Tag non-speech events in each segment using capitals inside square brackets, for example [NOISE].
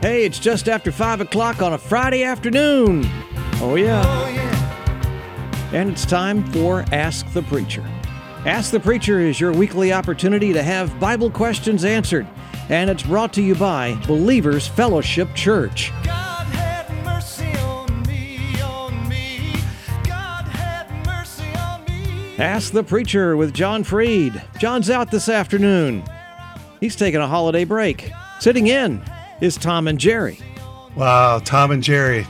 Hey, it's just after 5 o'clock on a Friday afternoon. Oh, yeah. Oh, yeah. And it's time for Ask the Preacher. Ask the Preacher is your weekly opportunity to have Bible questions answered, and it's brought to you by Believers Fellowship Church. God had mercy on me, on me. God had mercy on me. Ask the Preacher with John Freed. John's out this afternoon. He's taking a holiday break. Sitting in is Tom and Jerry. Wow, Tom and Jerry,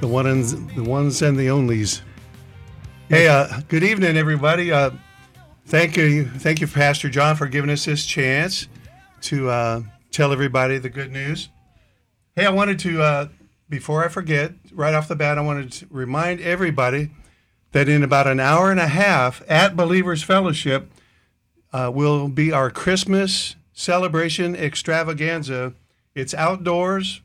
the ones, the ones and the onlys. Hey, uh, good evening, everybody. Uh, thank you, thank you, Pastor John, for giving us this chance to uh, tell everybody the good news. Hey, I wanted to, uh, before I forget, right off the bat, I wanted to remind everybody that in about an hour and a half at Believers Fellowship uh, will be our Christmas celebration extravaganza. It's outdoors,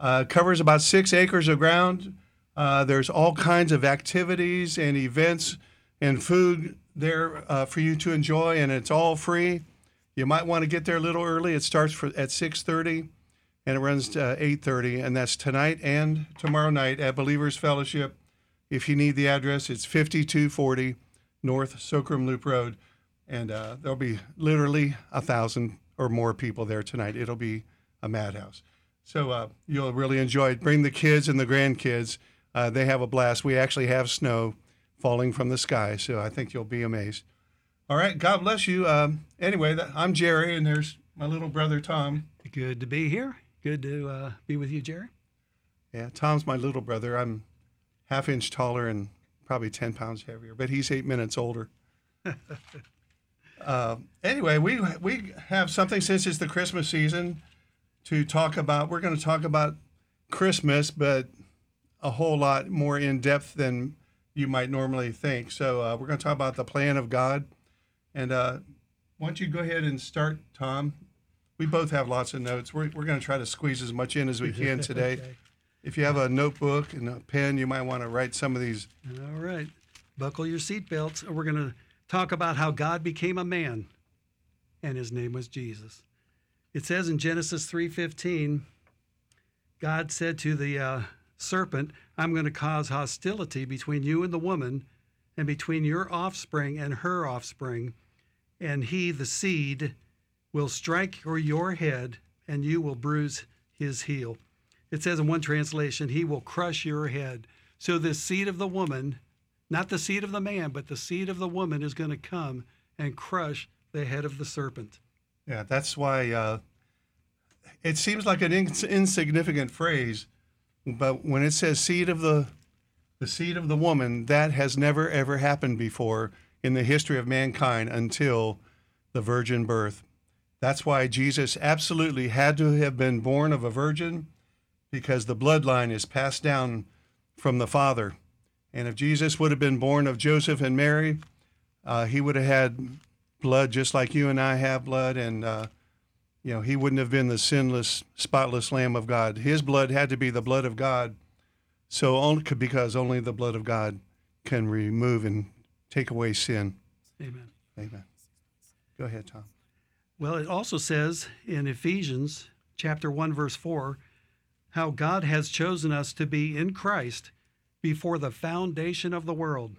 uh, covers about six acres of ground. Uh, there's all kinds of activities and events and food there uh, for you to enjoy, and it's all free. You might want to get there a little early. It starts for, at 6:30 and it runs to uh, 8:30, and that's tonight and tomorrow night at Believers Fellowship. If you need the address, it's 5240 North Socrum Loop Road, and uh, there'll be literally a thousand or more people there tonight. It'll be a madhouse. So uh, you'll really enjoy it. Bring the kids and the grandkids. Uh, they have a blast. We actually have snow falling from the sky, so I think you'll be amazed. All right, God bless you. Um, anyway, that, I'm Jerry, and there's my little brother Tom. Good to be here. Good to uh, be with you, Jerry. Yeah, Tom's my little brother. I'm half inch taller and probably 10 pounds heavier, but he's eight minutes older. [LAUGHS] uh, anyway, we, we have something since it's the Christmas season to talk about. We're going to talk about Christmas, but a whole lot more in depth than you might normally think. So uh, we're going to talk about the plan of God. And uh, why don't you go ahead and start, Tom? We both have lots of notes. We're, we're going to try to squeeze as much in as we can [LAUGHS] today. Okay. If you have a notebook and a pen, you might want to write some of these. All right. Buckle your seatbelts. We're going to talk about how God became a man, and his name was Jesus. It says in Genesis 3:15, God said to the uh, serpent, "I'm going to cause hostility between you and the woman, and between your offspring and her offspring, and he, the seed, will strike your- head, and you will bruise his heel." It says in one translation, "He will crush your head." So this seed of the woman, not the seed of the man, but the seed of the woman, is going to come and crush the head of the serpent. Yeah, that's why uh, it seems like an ins- insignificant phrase, but when it says seed of the the seed of the woman, that has never ever happened before in the history of mankind until the virgin birth. That's why Jesus absolutely had to have been born of a virgin because the bloodline is passed down from the father. And if Jesus would have been born of Joseph and Mary, uh, he would have had blood just like you and I have blood, and uh, you know he wouldn't have been the sinless, spotless Lamb of God. His blood had to be the blood of God, so only because only the blood of God can remove and take away sin. Amen. Amen. Go ahead, Tom. Well, it also says in Ephesians chapter 1 verse 4 how God has chosen us to be in Christ before the foundation of the world.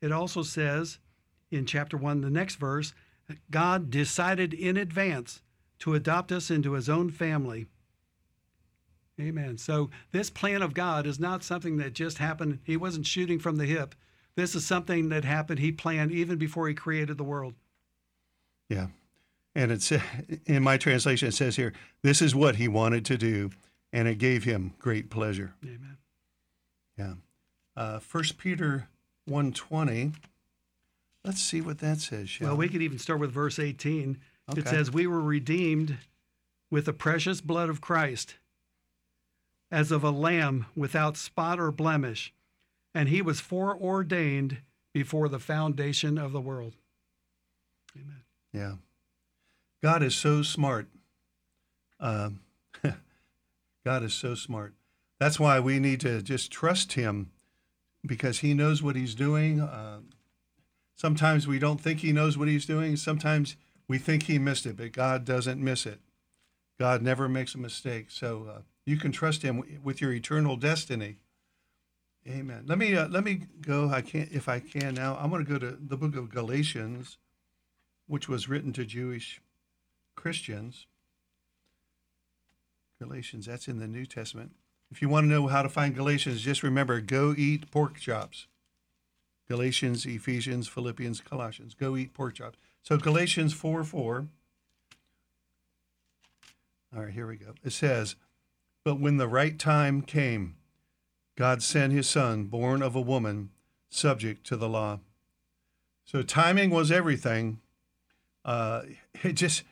It also says in chapter 1 the next verse God decided in advance to adopt us into his own family. Amen. So this plan of God is not something that just happened. He wasn't shooting from the hip. This is something that happened he planned even before he created the world. Yeah. And it's in my translation, it says here, this is what he wanted to do, and it gave him great pleasure. Amen. Yeah. Uh, 1 Peter 120. Let's see what that says, Well, we could even start with verse 18. It says, We were redeemed with the precious blood of Christ, as of a lamb without spot or blemish, and he was foreordained before the foundation of the world. Amen. Yeah. God is so smart. Um, [LAUGHS] God is so smart. That's why we need to just trust Him because He knows what He's doing. Uh, sometimes we don't think He knows what He's doing. Sometimes we think He missed it, but God doesn't miss it. God never makes a mistake. So uh, you can trust Him with your eternal destiny. Amen. Let me uh, let me go. I can't if I can now. I'm going to go to the book of Galatians, which was written to Jewish Christians. Galatians, that's in the New Testament. If you want to know how to find Galatians, just remember go eat pork chops. Galatians, Ephesians, Philippians, Colossians. Go eat pork chops. So Galatians 4 4. All right, here we go. It says, But when the right time came, God sent his son, born of a woman, subject to the law. So timing was everything. Uh, it just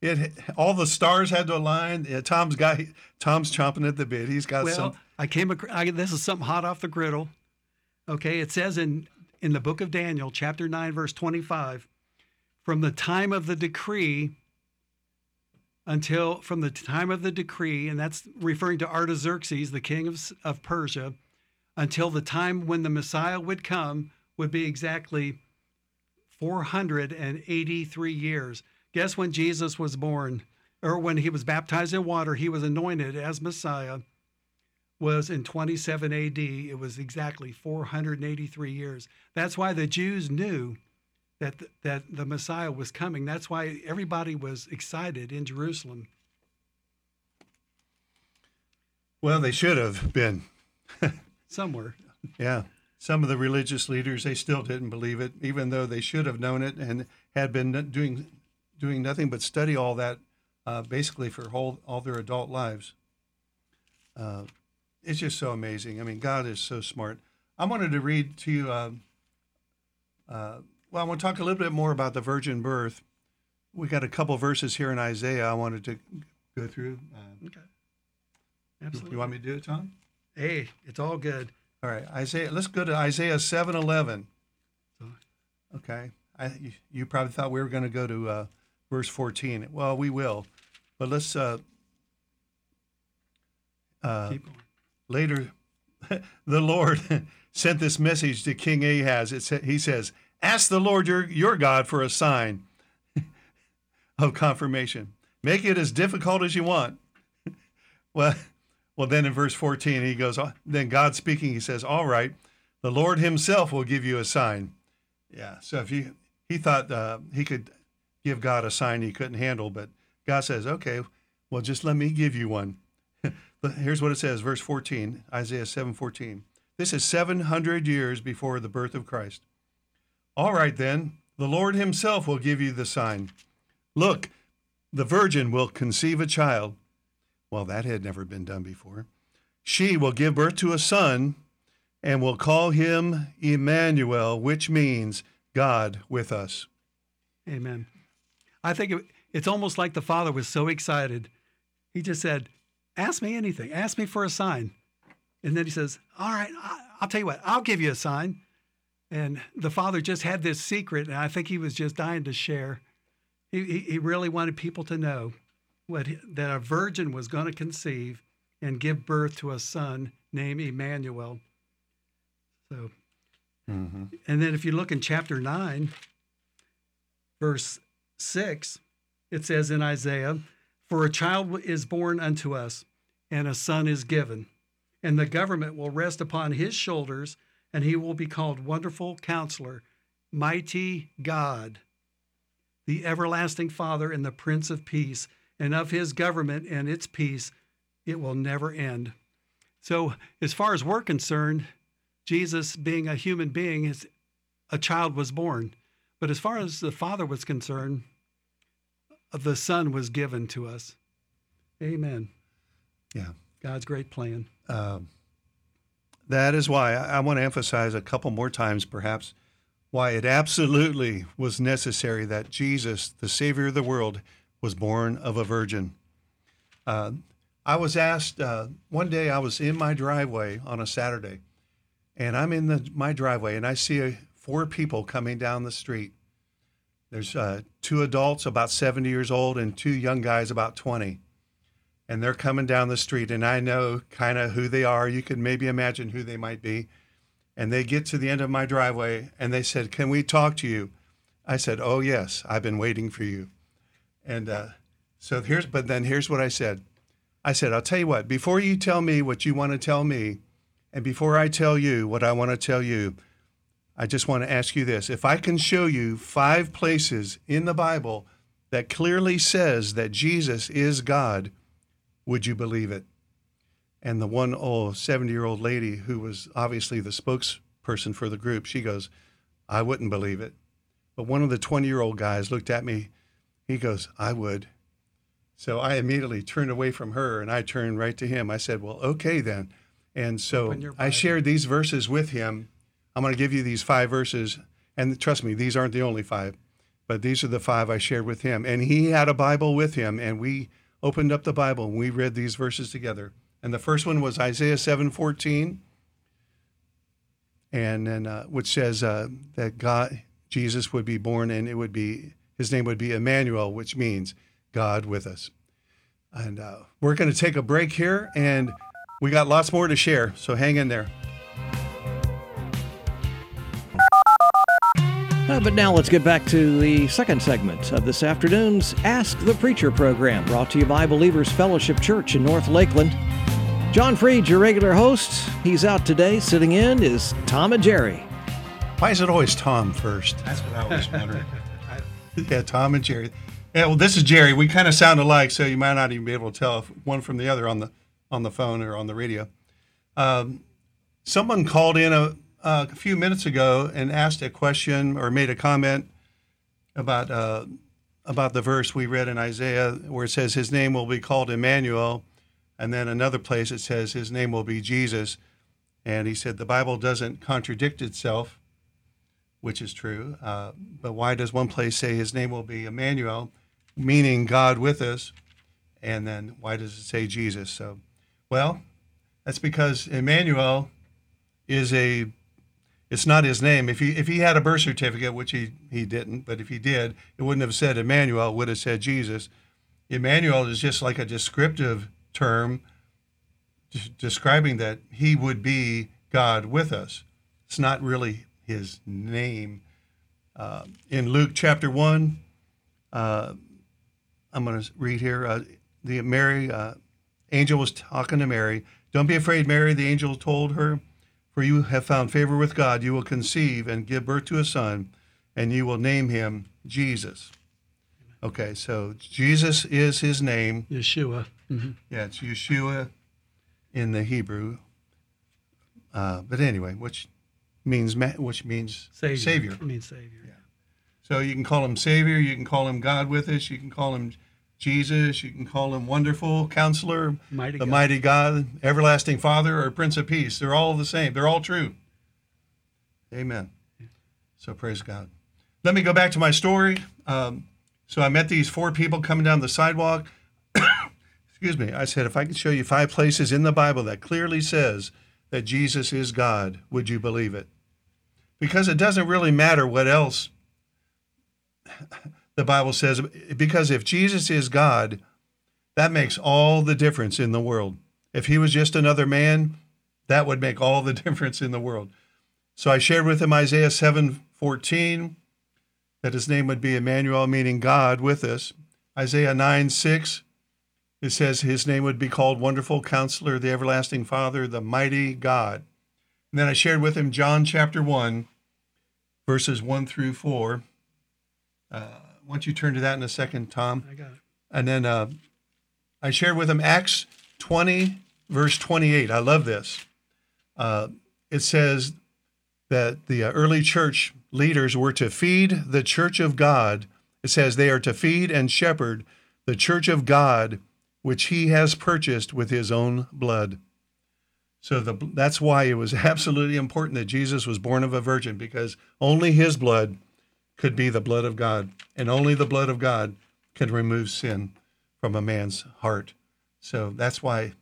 it all the stars had to align. Yeah, Tom's got Tom's chomping at the bit. He's got Well, some. I came. ac- I, this is something hot off the griddle. Okay, it says in in the book of Daniel, chapter nine, verse twenty-five, from the time of the decree until from the time of the decree, and that's referring to Artaxerxes, the king of of Persia, until the time when the Messiah would come would be exactly four hundred and eighty-three years. Guess when Jesus was born, or when he was baptized in water, he was anointed as Messiah was in 27 AD. It was exactly 483 years. That's why the Jews knew that th- that the Messiah was coming. That's why everybody was excited in Jerusalem. Well, they should have been. [LAUGHS] Somewhere. Yeah. Some of the religious leaders, they still didn't believe it, even though they should have known it and had been doing doing nothing but study all that uh, basically for whole, all their adult lives. Uh, it's just so amazing. I mean, God is so smart. I wanted to read to you, uh, uh, well, I want to talk a little bit more about the virgin birth. We got a couple verses here in Isaiah I wanted to go through. Uh, Okay. Absolutely. you want me to do it, Tom? Hey, it's all good. All right, Isaiah. Let's go to Isaiah seven eleven. Okay, I, you, you probably thought we were going to go to uh, verse fourteen. Well, we will, but let's uh, uh, Keep going. Later. [LAUGHS] the Lord [LAUGHS] sent this message to King Ahaz. It sa- he says, "Ask the Lord your your God for a sign [LAUGHS] of confirmation. Make it as difficult as you want." well, well, then in verse 14, he goes, "Oh," then God speaking, he says, All right, the Lord himself will give you a sign. Yeah. So if you, he thought uh, he could give God a sign he couldn't handle, but God says, Okay, well, just let me give you one. Here's what it says, verse 14, Isaiah 7 14. This is 700 years before the birth of Christ. All right, then, the Lord himself will give you the sign. Look, the virgin will conceive a child. Well, that had never been done before. She will give birth to a son and will call him Emmanuel, which means God with us. Amen. I think it's almost like the father was so excited. He just said, Ask me anything. Ask me for a sign. And then he says, All right, I'll tell you what, I'll give you a sign. And the father just had this secret, and I think he was just dying to share. He, he, he really wanted people to know what that a virgin was going to conceive and give birth to a son named Emmanuel. So, mm-hmm. and then if you look in chapter 9, verse 6, it says in Isaiah, For a child is born unto us, and a son is given, and the government will rest upon his shoulders, and he will be called Wonderful Counselor, Mighty God, the Everlasting Father, and the Prince of Peace. And of his government and its peace, it will never end. So, as far as we're concerned, Jesus, being a human being, is a child was born. But as far as the Father was concerned, the Son was given to us. Amen. Yeah. God's great plan. That is why I, I want to emphasize a couple more times, perhaps, why it absolutely was necessary that Jesus, the Savior of the world, was born of a virgin. Uh, I was asked uh, one day, I was in my driveway on a Saturday, and I'm in the, my driveway, and I see uh four people coming down the street. There's uh, two adults about 70 years old and two young guys about 20 and they're coming down the street and I know kind of who they are. You can maybe imagine who they might be. And they get to the end of my driveway and they said, "Can we talk to you?" I said, "Oh yes, I've been waiting for you." And uh, So here's, but then here's what I said. I said, I'll tell you what, before you tell me what you want to tell me, and before I tell you what I want to tell you, I just want to ask you this. If I can show you five places in the Bible that clearly says that Jesus is God, would you believe it? And the one old 70 year old lady who was obviously the spokesperson for the group, she goes, I wouldn't believe it. But one of the 20 year old guys looked at me. He goes, I would. So I immediately turned away from her and I turned right to him. I said, Well, okay then. And so I shared these verses with him. I'm going to give you these five verses. And trust me, these aren't the only five, but these are the five I shared with him. And he had a Bible with him, and we opened up the Bible and we read these verses together. And the first one was Isaiah 7:14, and then uh, which says uh, that God, Jesus would be born, and it would be his name would be Emmanuel, which means God with us. And uh, we're going to take a break here, and we got lots more to share. So hang in there. Uh, but now let's get back to the second segment of this afternoon's Ask the Preacher program, brought to you by Believers Fellowship Church in North Lakeland. John Freed, your regular host. He's out today. Sitting in is Tom and Jerry. Why is it always Tom first? That's what I always wondered. [LAUGHS] Yeah, Tom and Jerry. Yeah, well, this is Jerry. We kind of sound alike, so you might not even be able to tell if one from the other on the on the phone or on the radio. Um, someone called in a, a few minutes ago and asked a question or made a comment about uh, about the verse we read in Isaiah where it says his name will be called Emmanuel, and then another place it says his name will be Jesus. And he said the Bible doesn't contradict itself which is true. Uh, but why does one place say his name will be Emmanuel, meaning God with us, and then why does it say Jesus? So, well, that's because Emmanuel is a. It's not his name. If he if he had a birth certificate, which he he didn't, but if he did, it wouldn't have said Emmanuel. It would have said Jesus. Emmanuel is just like a descriptive term des- describing that he would be God with us. It's not really his name. Uh, in Luke chapter 1, uh, I'm going to read here. Uh, the Mary, uh, angel was talking to Mary. Don't be afraid, Mary, the angel told her, for you have found favor with God. You will conceive and give birth to a son, and you will name him Jesus. Okay, so Jesus is his name. Yeshua. Mhm. Yeah, it's Yeshua in the Hebrew. Uh, but anyway, which means ma- which means Savior. Savior. I mean Savior. So you can call him Savior, you can call him God with us, you can call him Jesus, you can call him Wonderful Counselor, Mighty the God. Mighty God, Everlasting Father, or Prince of Peace. They're all the same. They're all true. Amen. So praise God. Let me go back to my story. Um, so I met these four people coming down the sidewalk. [COUGHS] Excuse me. I said, if I could show you five places in the Bible that clearly says that Jesus is God, would you believe it? Because it doesn't really matter what else the Bible says, because if Jesus is God, that makes all the difference in the world. If he was just another man, that would make all the [LAUGHS] difference in the world. So I shared with him Isaiah 7:14 that his name would be Emmanuel, meaning God with us. Isaiah 9 6, it says his name would be called Wonderful Counselor, the Everlasting Father, the Mighty God. And then I shared with him John chapter 1, verses 1 through 4. Uh, why don't you turn to that in a second, Tom? I got it. And then uh, I shared with him Acts 20, verse 28. I love this. Uh, it says that the uh, early church leaders were to feed the church of God. It says they are to feed and shepherd the church of God, which he has purchased with his own blood. So the, that's why it was [LAUGHS] absolutely important that Jesus was born of a virgin, because only his blood could be the blood of God, and only the blood of God can remove sin from a man's heart. So that's why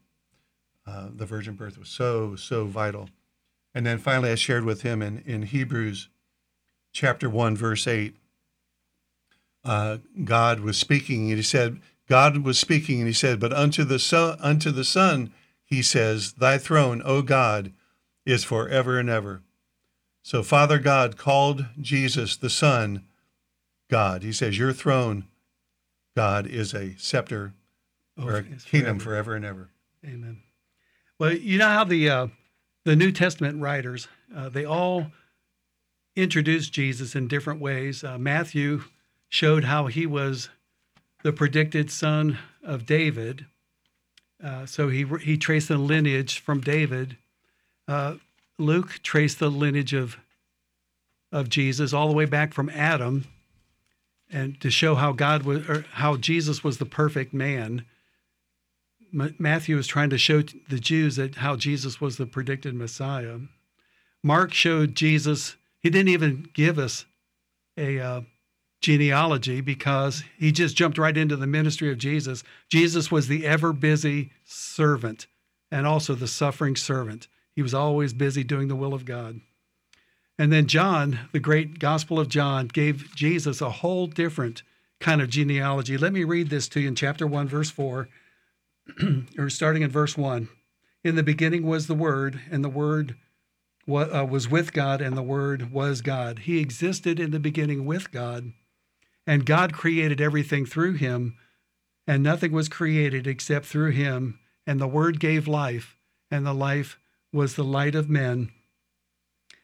uh, the virgin birth was so, so vital. And then finally, I shared with him in, in Hebrews chapter 1, verse 8. Uh, God was speaking, and he said, God was speaking, and he said, But unto the Son, unto the Son, he says, Thy throne, O God, is forever and ever. So Father God called Jesus the Son God. He says, Your throne God is a scepter or a kingdom forever. forever and ever. Amen. Well, you know how the uh, the New Testament writers uh, they all introduced Jesus in different ways. Uh, Matthew showed how he was the predicted son of David, uh, so he he traced the lineage from David. Luke traced the lineage of of Jesus all the way back from Adam, and to show how God was or how Jesus was the perfect man. Ma- Matthew is trying to show the Jews that how Jesus was the predicted Messiah. Mark showed Jesus. He didn't even give us a uh, genealogy because he just jumped right into the ministry of Jesus. Jesus was the ever busy servant and also the suffering servant. He was always busy doing the will of God. And then John, the great Gospel of John, gave Jesus a whole different kind of genealogy. Let me read this to you in chapter 1, verse 4 [CLEARS THROAT] or starting in verse 1 in the beginning was the word and the word uh, was with god and the word was god he existed in the beginning with god and god created everything through him and nothing was created except through him and the word gave life and the life was the light of men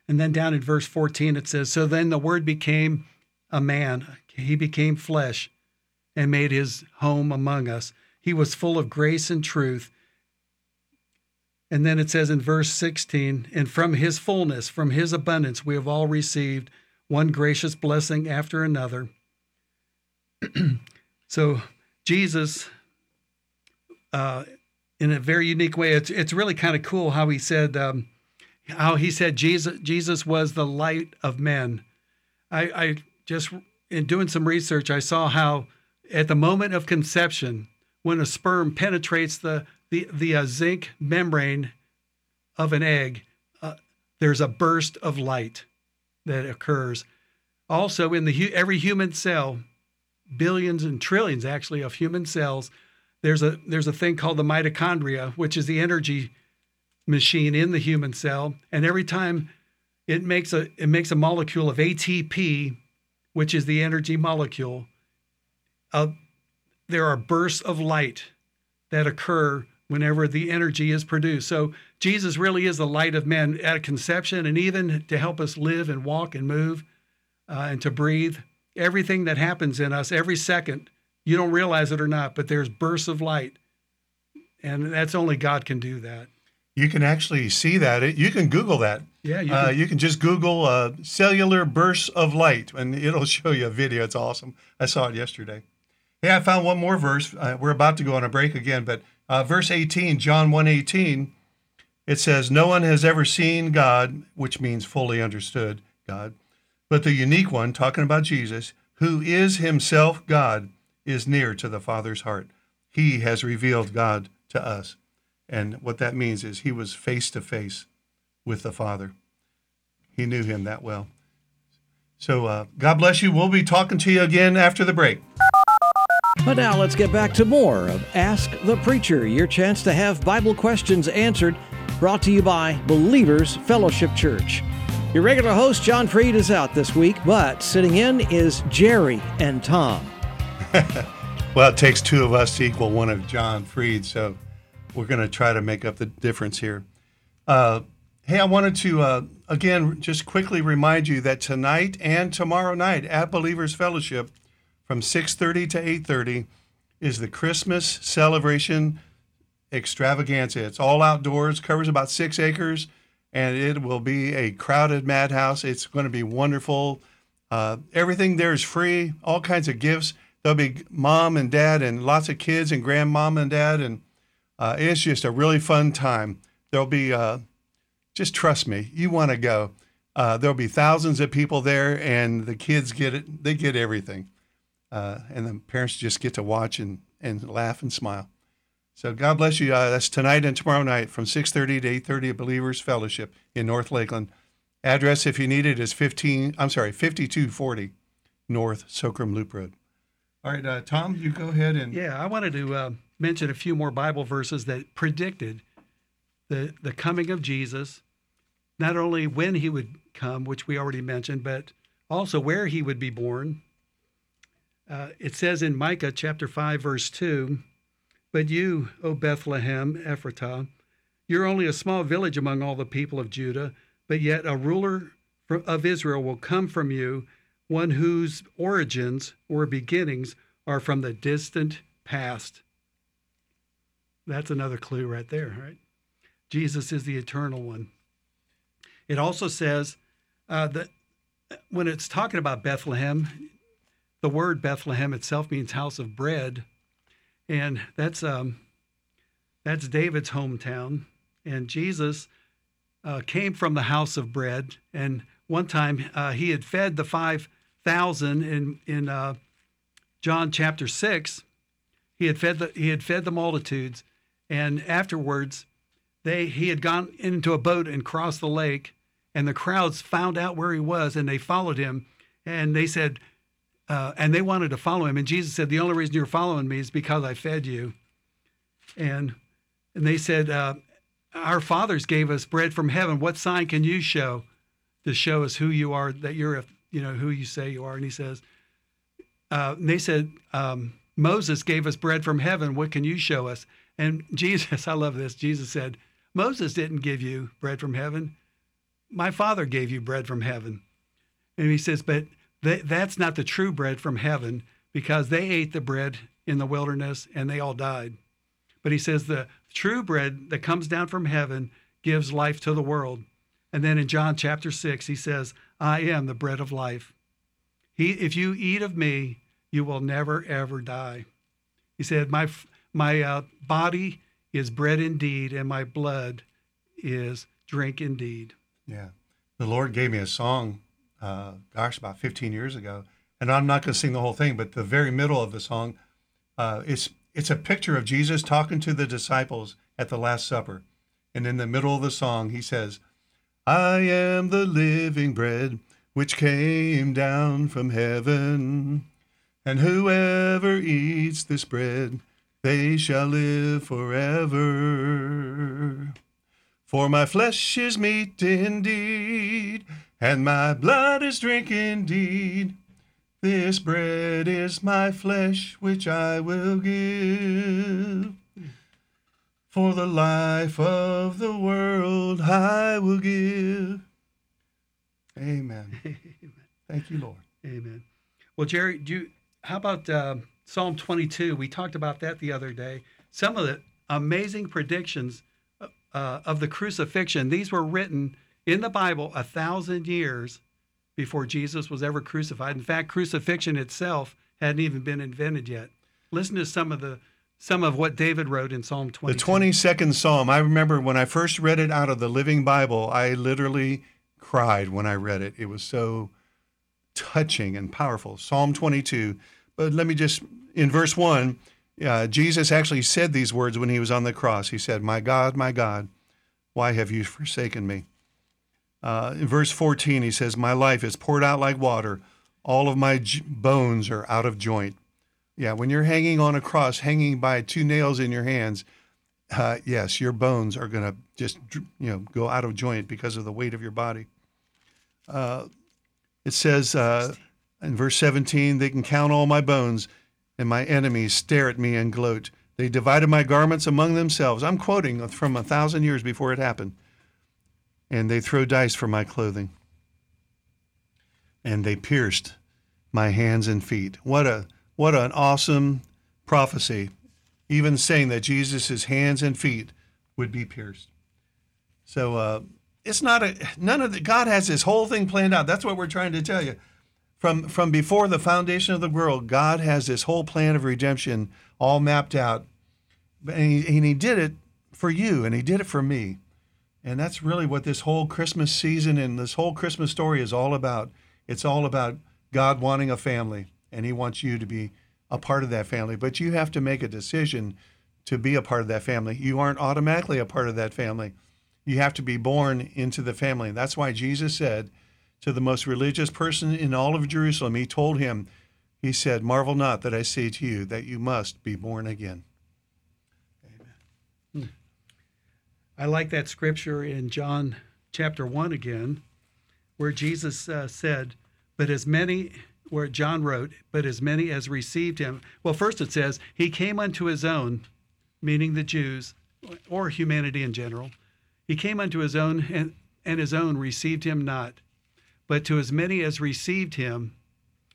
and then down in verse 14 it says so then the word became a man he became flesh and made his home among us. He was full of grace and truth. And then it says in verse 16, and from his fullness, from his abundance, we have all received one gracious blessing after another. [CLEARS THROAT] so Jesus, uh, in a very unique way, it's, it's really kind of cool how he said, um, how he said Jesus, Jesus was the light of men. I, I just, in doing some research, I saw how at the moment of conception, when a sperm penetrates the the, the uh, zinc membrane of an egg, uh, there's a burst of light that occurs. Also, in the every human cell, billions and trillions actually of human cells, there's a there's a thing called the mitochondria, which is the energy machine in the human cell, and every time it makes a it makes a molecule of ATP, which is the energy molecule. Uh, there are bursts of light that occur whenever the energy is produced. So Jesus really is the light of men at conception, and even to help us live and walk and move uh, and to breathe. Everything that happens in us every second, you don't realize it or not, but there's bursts of light, and that's only God can do that. You can actually see that. It- You can Google that. Yeah, you uh, can- you can just Google uh, cellular bursts of light, and it'll [LAUGHS] show you a video. It's awesome. I saw it yesterday. Hey, I found one more verse. Uh, we're about to go on a break again, but uh, verse 18, John 1:18, it says, "No one has ever seen God," which means fully understood God, but the unique one, talking about Jesus, who is Himself God, is near to the Father's heart. He has revealed God to us, and what that means is He was face to face with the Father. He knew Him that well. So uh, God bless you. We'll be talking to you again after the break. But now let's get back to more of Ask the Preacher, your chance to have Bible questions answered, brought to you by Believers Fellowship Church. Your regular host, John Freed, is out this week, but sitting in is Jerry and Tom. [LAUGHS] Well, it takes two of us to equal one of John Freed, so we're going to try to make up the difference here. Uh, hey, I wanted to uh, again just quickly remind you that tonight and tomorrow night at Believers Fellowship, from 6:30 to 8:30, is the Christmas celebration extravaganza. It's all outdoors, covers about six acres, and it will be a crowded madhouse. It's going to be wonderful. Uh, everything there is free, all kinds of gifts. There'll be mom and dad and lots of kids and grandmom and dad, and uh, it's just a really fun time. There'll be, uh, just trust me, you want to go. Uh, there'll be thousands of people there, and the kids get it. They get everything, uh, and the parents just get to watch and, and laugh and smile. So God bless you. Uh, that's tonight and tomorrow night from 6:30 to 8:30 at Believers Fellowship in North Lakeland. Address, if you need it, is 15. I'm sorry, 5240 North Socrum Loop Road. All right, uh, Tom, you go ahead and Yeah, I wanted to uh, mention a few more Bible verses that predicted the the coming of Jesus, not only when he would come, which we already mentioned, but also where he would be born. Uh, it says in Micah chapter 5, verse 2 But you, O Bethlehem, Ephratah, you're only a small village among all the people of Judah, but yet a ruler of Israel will come from you, one whose origins or beginnings are from the distant past. That's another clue right there, right? Jesus is the eternal one. It also says uh, that when it's talking about Bethlehem, the word Bethlehem itself means house of bread, and that's um, that's David's hometown. And Jesus uh, came from the house of bread. And one time uh, he had fed the five thousand in in uh, John chapter six. He had fed the he had fed the multitudes, and afterwards, they he had gone into a boat and crossed the lake, and the crowds found out where he was, and they followed him, and they said, uh, and they wanted to follow him, and Jesus said, the only reason you're following me is because I fed you, and and they said, uh, our fathers gave us bread from heaven. What sign can you show to show us who you are, that you're a, you know who you say you are? And he says, uh, and they said, um, Moses gave us bread from heaven. What can you show us? And [LAUGHS] Jesus, I love this. Jesus said, Moses didn't give you bread from heaven. My Father gave you bread from heaven. And he says, but th- that's not the true bread from heaven because they ate the bread in the wilderness and they all died. But he says the true bread that comes down from heaven gives life to the world. And then in John chapter 6, he says, I am the bread of life. He, if you eat of me, you will never ever die. He said, my my uh, body is bread indeed, and my blood is drink indeed. Yeah. The Lord gave me a song, uh, gosh, about 15 years ago. And I'm not going to sing the whole thing, but the very middle of the song, uh, it's, it's a picture of Jesus talking to the disciples at the Last Supper. And in the middle of the song, he says, I am the living bread which came down from heaven. And whoever eats this bread, they shall live forever. For my flesh is meat indeed, and my blood is drink indeed. This bread is my flesh, which I will give. For the life of the world I will give. Amen. Amen. [LAUGHS] Thank you, Lord. Amen. Well, Jerry, do you, how about uh, Psalm 22? We talked about that the other day. Some of the amazing predictions uh, of the crucifixion. These were written in the Bible a thousand years before Jesus was ever crucified. In fact, crucifixion itself hadn't even been invented yet. Listen to some of the some of what David wrote in Psalm 22. The 22nd Psalm, I remember when I first read it out of the Living Bible, I literally cried when I read it. It was so touching and powerful. Psalm 22. But let me just, in verse 1, uh, Jesus actually said these words when he was on the cross. He said, My God, my God, why have you forsaken me? Uh, in verse 14, he says, My life is poured out like water. All of my j- bones are out of joint. Yeah, when you're hanging on a cross, hanging by two nails in your hands, uh, yes, your bones are going to just you know go out of joint because of the weight of your body. Uh, it says uh, in verse 17, they can count all my bones, and my enemies stare at me and gloat. They divided my garments among themselves. I'm quoting from a thousand years before it happened. And they throw dice for my clothing. And they pierced my hands and feet. What a what an awesome prophecy, even saying that Jesus' hands and feet would be pierced. So uh, it's not a none of the God has this whole thing planned out. That's what we're trying to tell you. From from before the foundation of the world, God has this whole plan of redemption all mapped out, and he, and he did it for you, and he did it for me, and that's really what this whole Christmas season and this whole Christmas story is all about. It's all about God wanting a family, and He wants you to be a part of that family. But you have to make a decision to be a part of that family. You aren't automatically a part of that family. You have to be born into the family. That's why Jesus said to the most religious person in all of Jerusalem, He told him, He said, Marvel not that I say to you that you must be born again. Amen. I like that scripture in John chapter 1 again, where Jesus uh, said, But as many where John wrote, But as many as received him. Well, first it says, He came unto his own, meaning the Jews or humanity in general. He came unto his own, and, and his own received him not. But to as many as received him,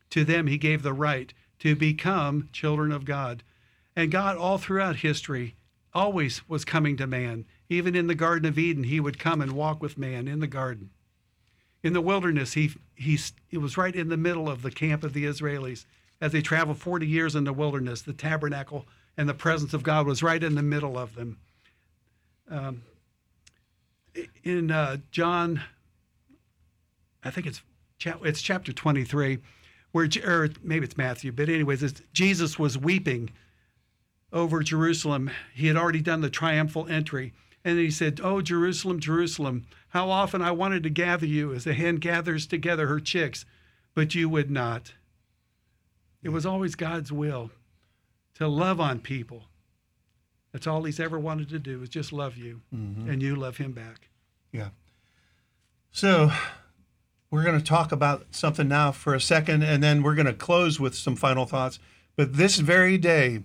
to them he gave the right to become children of God. And God, all throughout history, always was coming to man. Even in the Garden of Eden, he would come and walk with man in the garden. In the wilderness, he, he, it was right in the middle of the camp of the Israelis. As they traveled 40 years in the wilderness, the tabernacle and the presence of God was right in the middle of them. Um, in uh, John, I think it's cha- it's chapter 23, where or maybe it's Matthew, but anyways, Jesus was weeping over Jerusalem. He had already done the triumphal entry, and he said, "Oh Jerusalem, Jerusalem, how often I wanted to gather you as a hen gathers together her chicks, but you would not." It was always God's will to love on people. That's all he's ever wanted to do is just love you, mm-hmm. and you love him back. Yeah. So we're going to talk about something now for a second, and then we're going to close with some final thoughts. But this very day,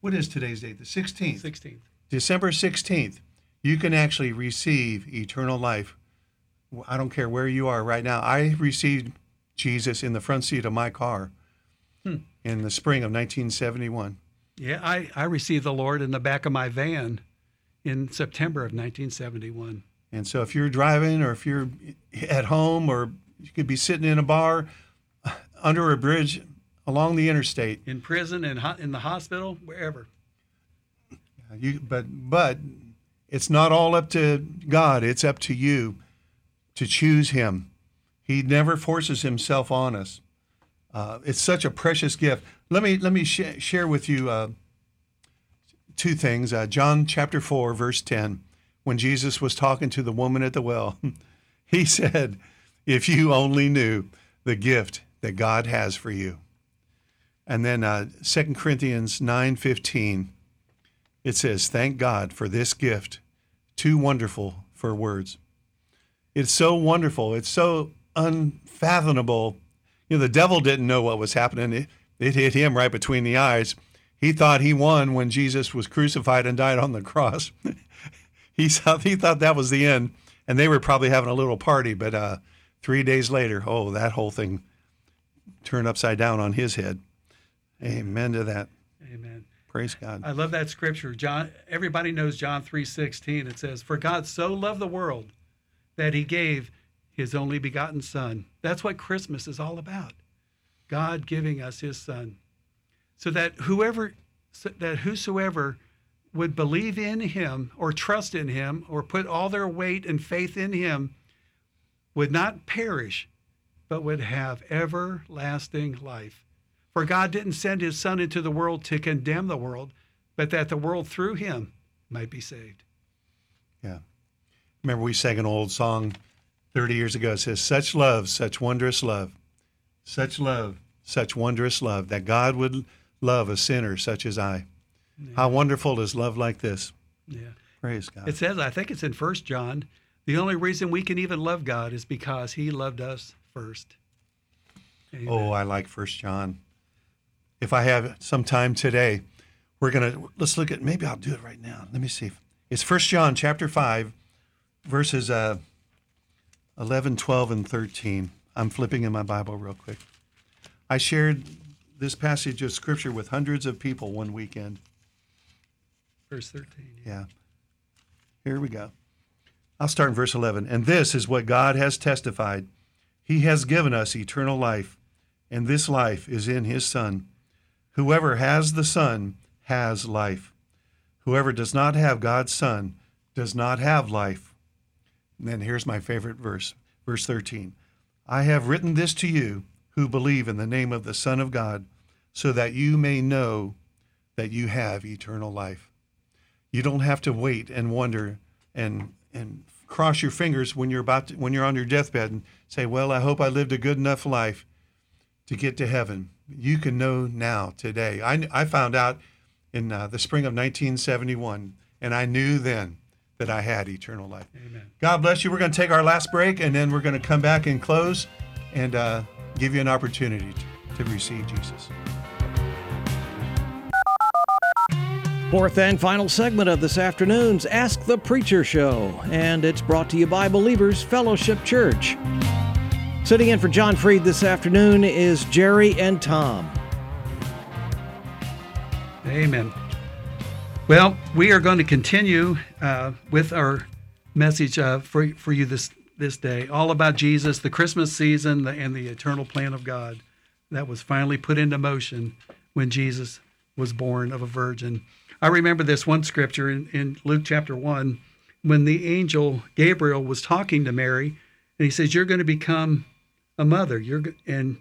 what is today's date? The 16th. 16th. December 16th, you can actually receive eternal life. I don't care where you are right now. I received Jesus in the front seat of my car hmm. in the spring of 1971. Yeah, I, I received the Lord in the back of my van in September of 1971. And so if you're driving or if you're at home or you could be sitting in a bar [LAUGHS] under a bridge along the interstate, In prison, in, ho- in the hospital, wherever. you but but it's not all up to God, it's up to you to choose him. He never forces himself on us. Uh, it's such a precious gift. Let me let me sh- share with you uh, two things. Uh, John chapter four, verse ten, when Jesus was talking to the woman at the well, [LAUGHS] he said, "If you only knew the gift that God has for you." And then uh, 2 Corinthians nine fifteen, it says, "Thank God for this gift, too wonderful for words." It's so wonderful. It's so unfathomable. You know, the devil didn't know what was happening. It, it hit him right between the eyes. He thought he won when Jesus was crucified and died on the cross. [LAUGHS] he thought he thought that was the end, and they were probably having a little party. But uh, three days later, oh, that whole thing turned upside down on his head. Amen to that. Amen. Praise God. I love that scripture. John everybody knows John 3:16. It says, "For God so loved the world that he gave his only begotten son." That's what Christmas is all about. God giving us his son. So that whoever so that whosoever would believe in him or trust in him or put all their weight and faith in him would not perish but would have everlasting life. For God didn't send his Son into the world to condemn the world, but that the world through him might be saved. Yeah. Remember, we sang an old song 30 years ago. It says, Such love, such wondrous love, such love, such wondrous love, that God would love a sinner such as I. How wonderful is love like this? Yeah. Praise God. It says, I think it's in First John, the only reason we can even love God is because he loved us first. Oh, Amen. Oh, I like First John. If I have some time today, we're gonna let's look at. Maybe I'll do it right now. Let me see. It's First John chapter five, verses uh, 11, 12, and thirteen. I'm flipping in my Bible real quick. I shared this passage of scripture with hundreds of people one weekend. Verse 13. Yeah. Here we go. I'll start in verse 11. And this is what God has testified He has given us eternal life, and this life is in His Son. Whoever has the Son has life. Whoever does not have God's Son does not have life. And then here's my favorite verse, verse 13. I have written this to you who believe in the name of the Son of God, so that you may know that you have eternal life. You don't have to wait and wonder and and cross your fingers when you're about to, when you're on your deathbed and say, "Well, I hope I lived a good enough life to get to heaven." You can know now today. I I found out in uh, the spring of 1971, and I knew then that I had eternal life. Amen. God bless you. We're going to take our last break, and then we're going to come back and close. And uh, give you an opportunity to, to receive Jesus. Fourth and final segment of this afternoon's Ask the Preacher Show, and it's brought to you by Believers Fellowship Church. Sitting in for John Freed this afternoon is Jerry and Tom. Amen. Well, we are going to continue uh, with our message uh, for, for you this, this day, all about Jesus, the Christmas season, the, and the eternal plan of God that was finally put into motion when Jesus was born of a virgin. I remember this one scripture in, in Luke chapter 1 when the angel Gabriel was talking to Mary, and he says, You're going to become a mother. You're, and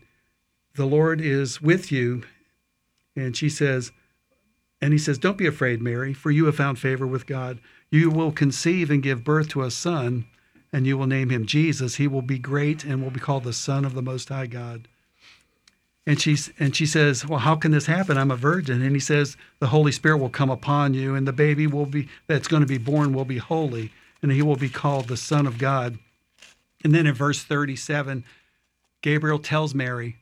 the Lord is with you. And she says, and he says, Don't be afraid, Mary, for you have found favor with God. You will conceive and give birth to a son, and you will name him Jesus. He will be great and will be called the Son of the Most High God. And she's and she says, Well, how can this happen? I'm a virgin. And he says, The Holy Spirit will come upon you, and the baby will be that's going to be born will be holy, and he will be called the Son of God. And then in verse 37, Gabriel tells Mary,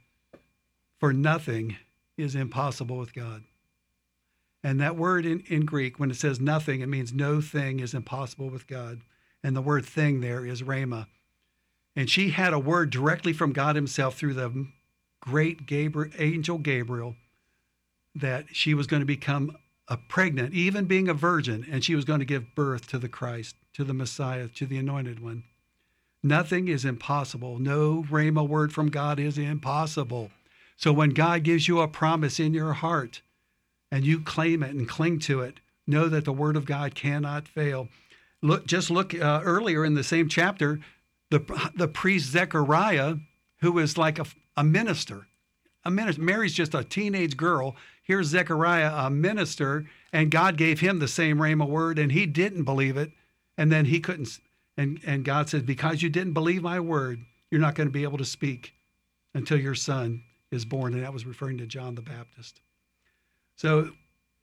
For nothing is impossible with God. And that word in, in Greek, when it says nothing, it means no thing is impossible with God. And the word thing there is rhema. And she had a word directly from God Himself through the great Gabriel, angel Gabriel that she was going to become a pregnant, even being a virgin, and she was going to give birth to the Christ, to the Messiah, to the anointed one. Nothing is impossible. No rhema word from God is impossible. So when God gives you a promise in your heart, and you claim it and cling to it, know that the word of God cannot fail. Look, just look uh, earlier in the same chapter, the the priest Zechariah, who is like a, a minister, a minister. Mary's just a teenage girl. Here's Zechariah, a minister, and God gave him the same rhema word, and he didn't believe it, and then he couldn't. And and God says, because you didn't believe my word, you're not going to be able to speak until your son is born, and that was referring to John the Baptist. So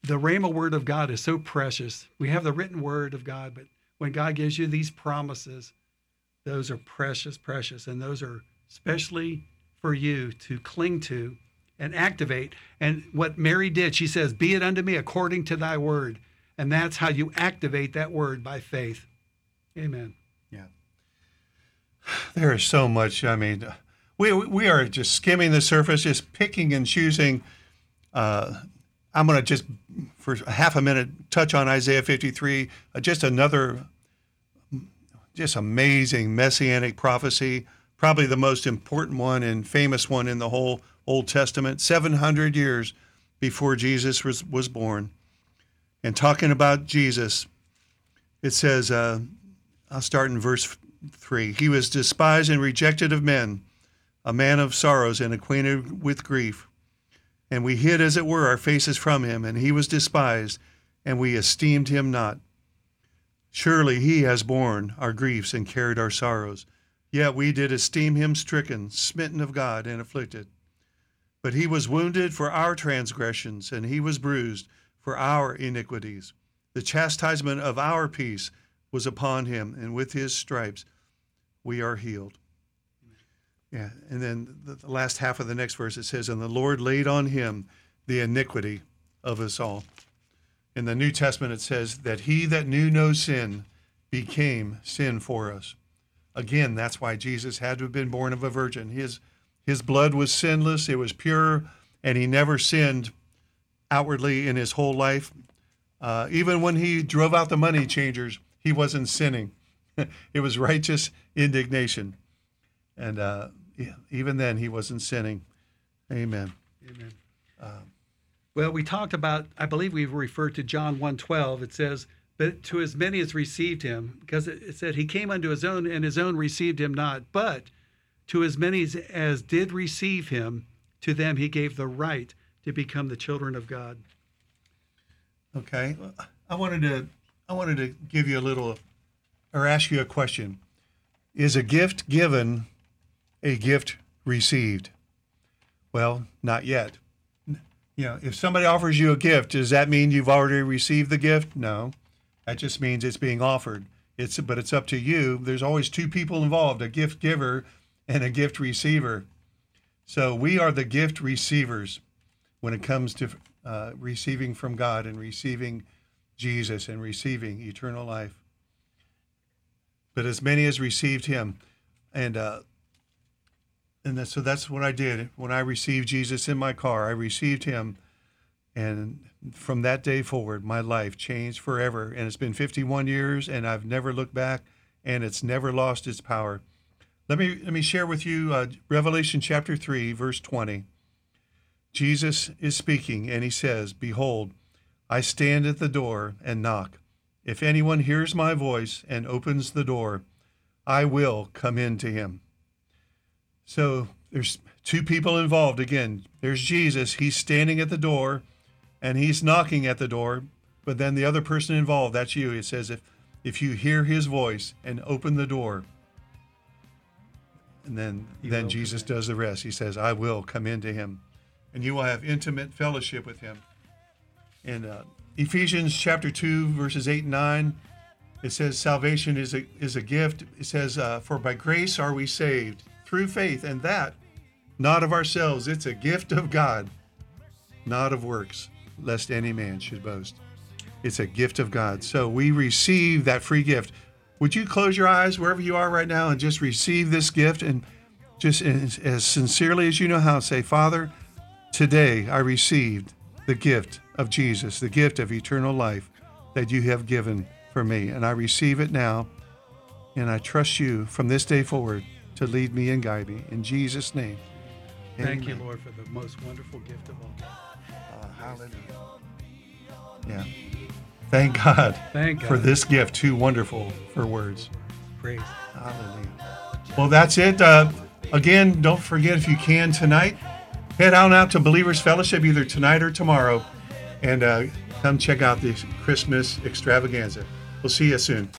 the Rhema word of God is so precious. We have the written word of God, but when God gives you these promises, those are precious, precious, and those are especially for you to cling to and activate. And what Mary did, she says, Be it unto me according to thy word. And that's how you activate that word by faith. Amen. There is so much. I mean, we we are just skimming the surface, just picking and choosing. Uh, I'm going to just for half a minute touch on Isaiah 53, uh, just another just amazing messianic prophecy, probably the most important one and famous one in the whole Old Testament, 700 years before Jesus was, was born. And talking about Jesus, it says, uh, I'll start in verse 3. He was despised and rejected of men, a man of sorrows and acquainted with grief. And we hid, as it were, our faces from him, and he was despised, and we esteemed him not. Surely he has borne our griefs and carried our sorrows. Yet we did esteem him stricken, smitten of God, and afflicted. But he was wounded for our transgressions, and he was bruised for our iniquities. The chastisement of our peace was upon him, and with his stripes we are healed. Yeah, and then the, last half of the next verse it says, And the Lord laid on him the iniquity of us all. In the New Testament it says that he that knew no sin became sin for us. Again, that's why Jesus had to have been born of a virgin. His his blood was sinless, it was pure, and he never sinned outwardly in his whole life. Uh, even when he drove out the money changers, he wasn't sinning. [LAUGHS] it was righteous indignation. And uh, yeah, even then, he wasn't sinning. Amen. Amen. well, we talked about, I believe we referred to John 1.12. It says, but to as many as received him, because it, said he came unto his own, and his own received him not. But to as many as did receive him, to them he gave the right to become the children of God. Okay. I wanted to I wanted to give you a little or ask you a question. Is a gift given a gift received? Well, not yet. You know, if somebody offers you a gift, does that mean you've already received the gift? No. That just means it's being offered. It's but it's up to you. There's always two people involved, a gift giver and a gift receiver. So we are the gift receivers when it comes to uh, receiving from God and receiving Jesus and receiving eternal life. But as many as received Him, and uh, and that, so that's what I did when I received Jesus in my car. I received Him, and from that day forward, my life changed forever. And it's been 51 years, and I've never looked back, and it's never lost its power. Let me let me share with you uh, Revelation chapter three, verse 20. Jesus is speaking, and he says, "Behold, I stand at the door and knock. If anyone hears my voice and opens the door, I will come in to him." So there's two people involved again. There's Jesus. He's standing at the door and he's knocking at the door. But then the other person involved, that's you. It says, if, if you hear his voice and open the door, and then, He then Jesus does the rest. He says, I will come into him. And you will have intimate fellowship with him. In uh, Ephesians chapter 2, verses 8 and 9, it says, Salvation is a, is a gift. It says, uh, For by grace are we saved through faith, and that not of ourselves. It's a gift of God, not of works, lest any man should boast. It's a gift of God. So we receive that free gift. Would you close your eyes wherever you are right now and just receive this gift and just as, as sincerely as you know how say, Father, today I received the gift of Jesus, the gift of eternal life that you have given for me. And I receive it now. And I trust you from this day forward to lead me and guide me. In Jesus' name. Thank you, Lord, for the most wonderful gift of all. Uh, hallelujah. Yeah. Thank God Thank God. for this gift. Too wonderful for words. Praise. Hallelujah. Well, that's it. Uh, again, don't forget if you can tonight, head on out to Believers Fellowship either tonight or tomorrow and uh, come check out the Christmas extravaganza. We'll see you soon.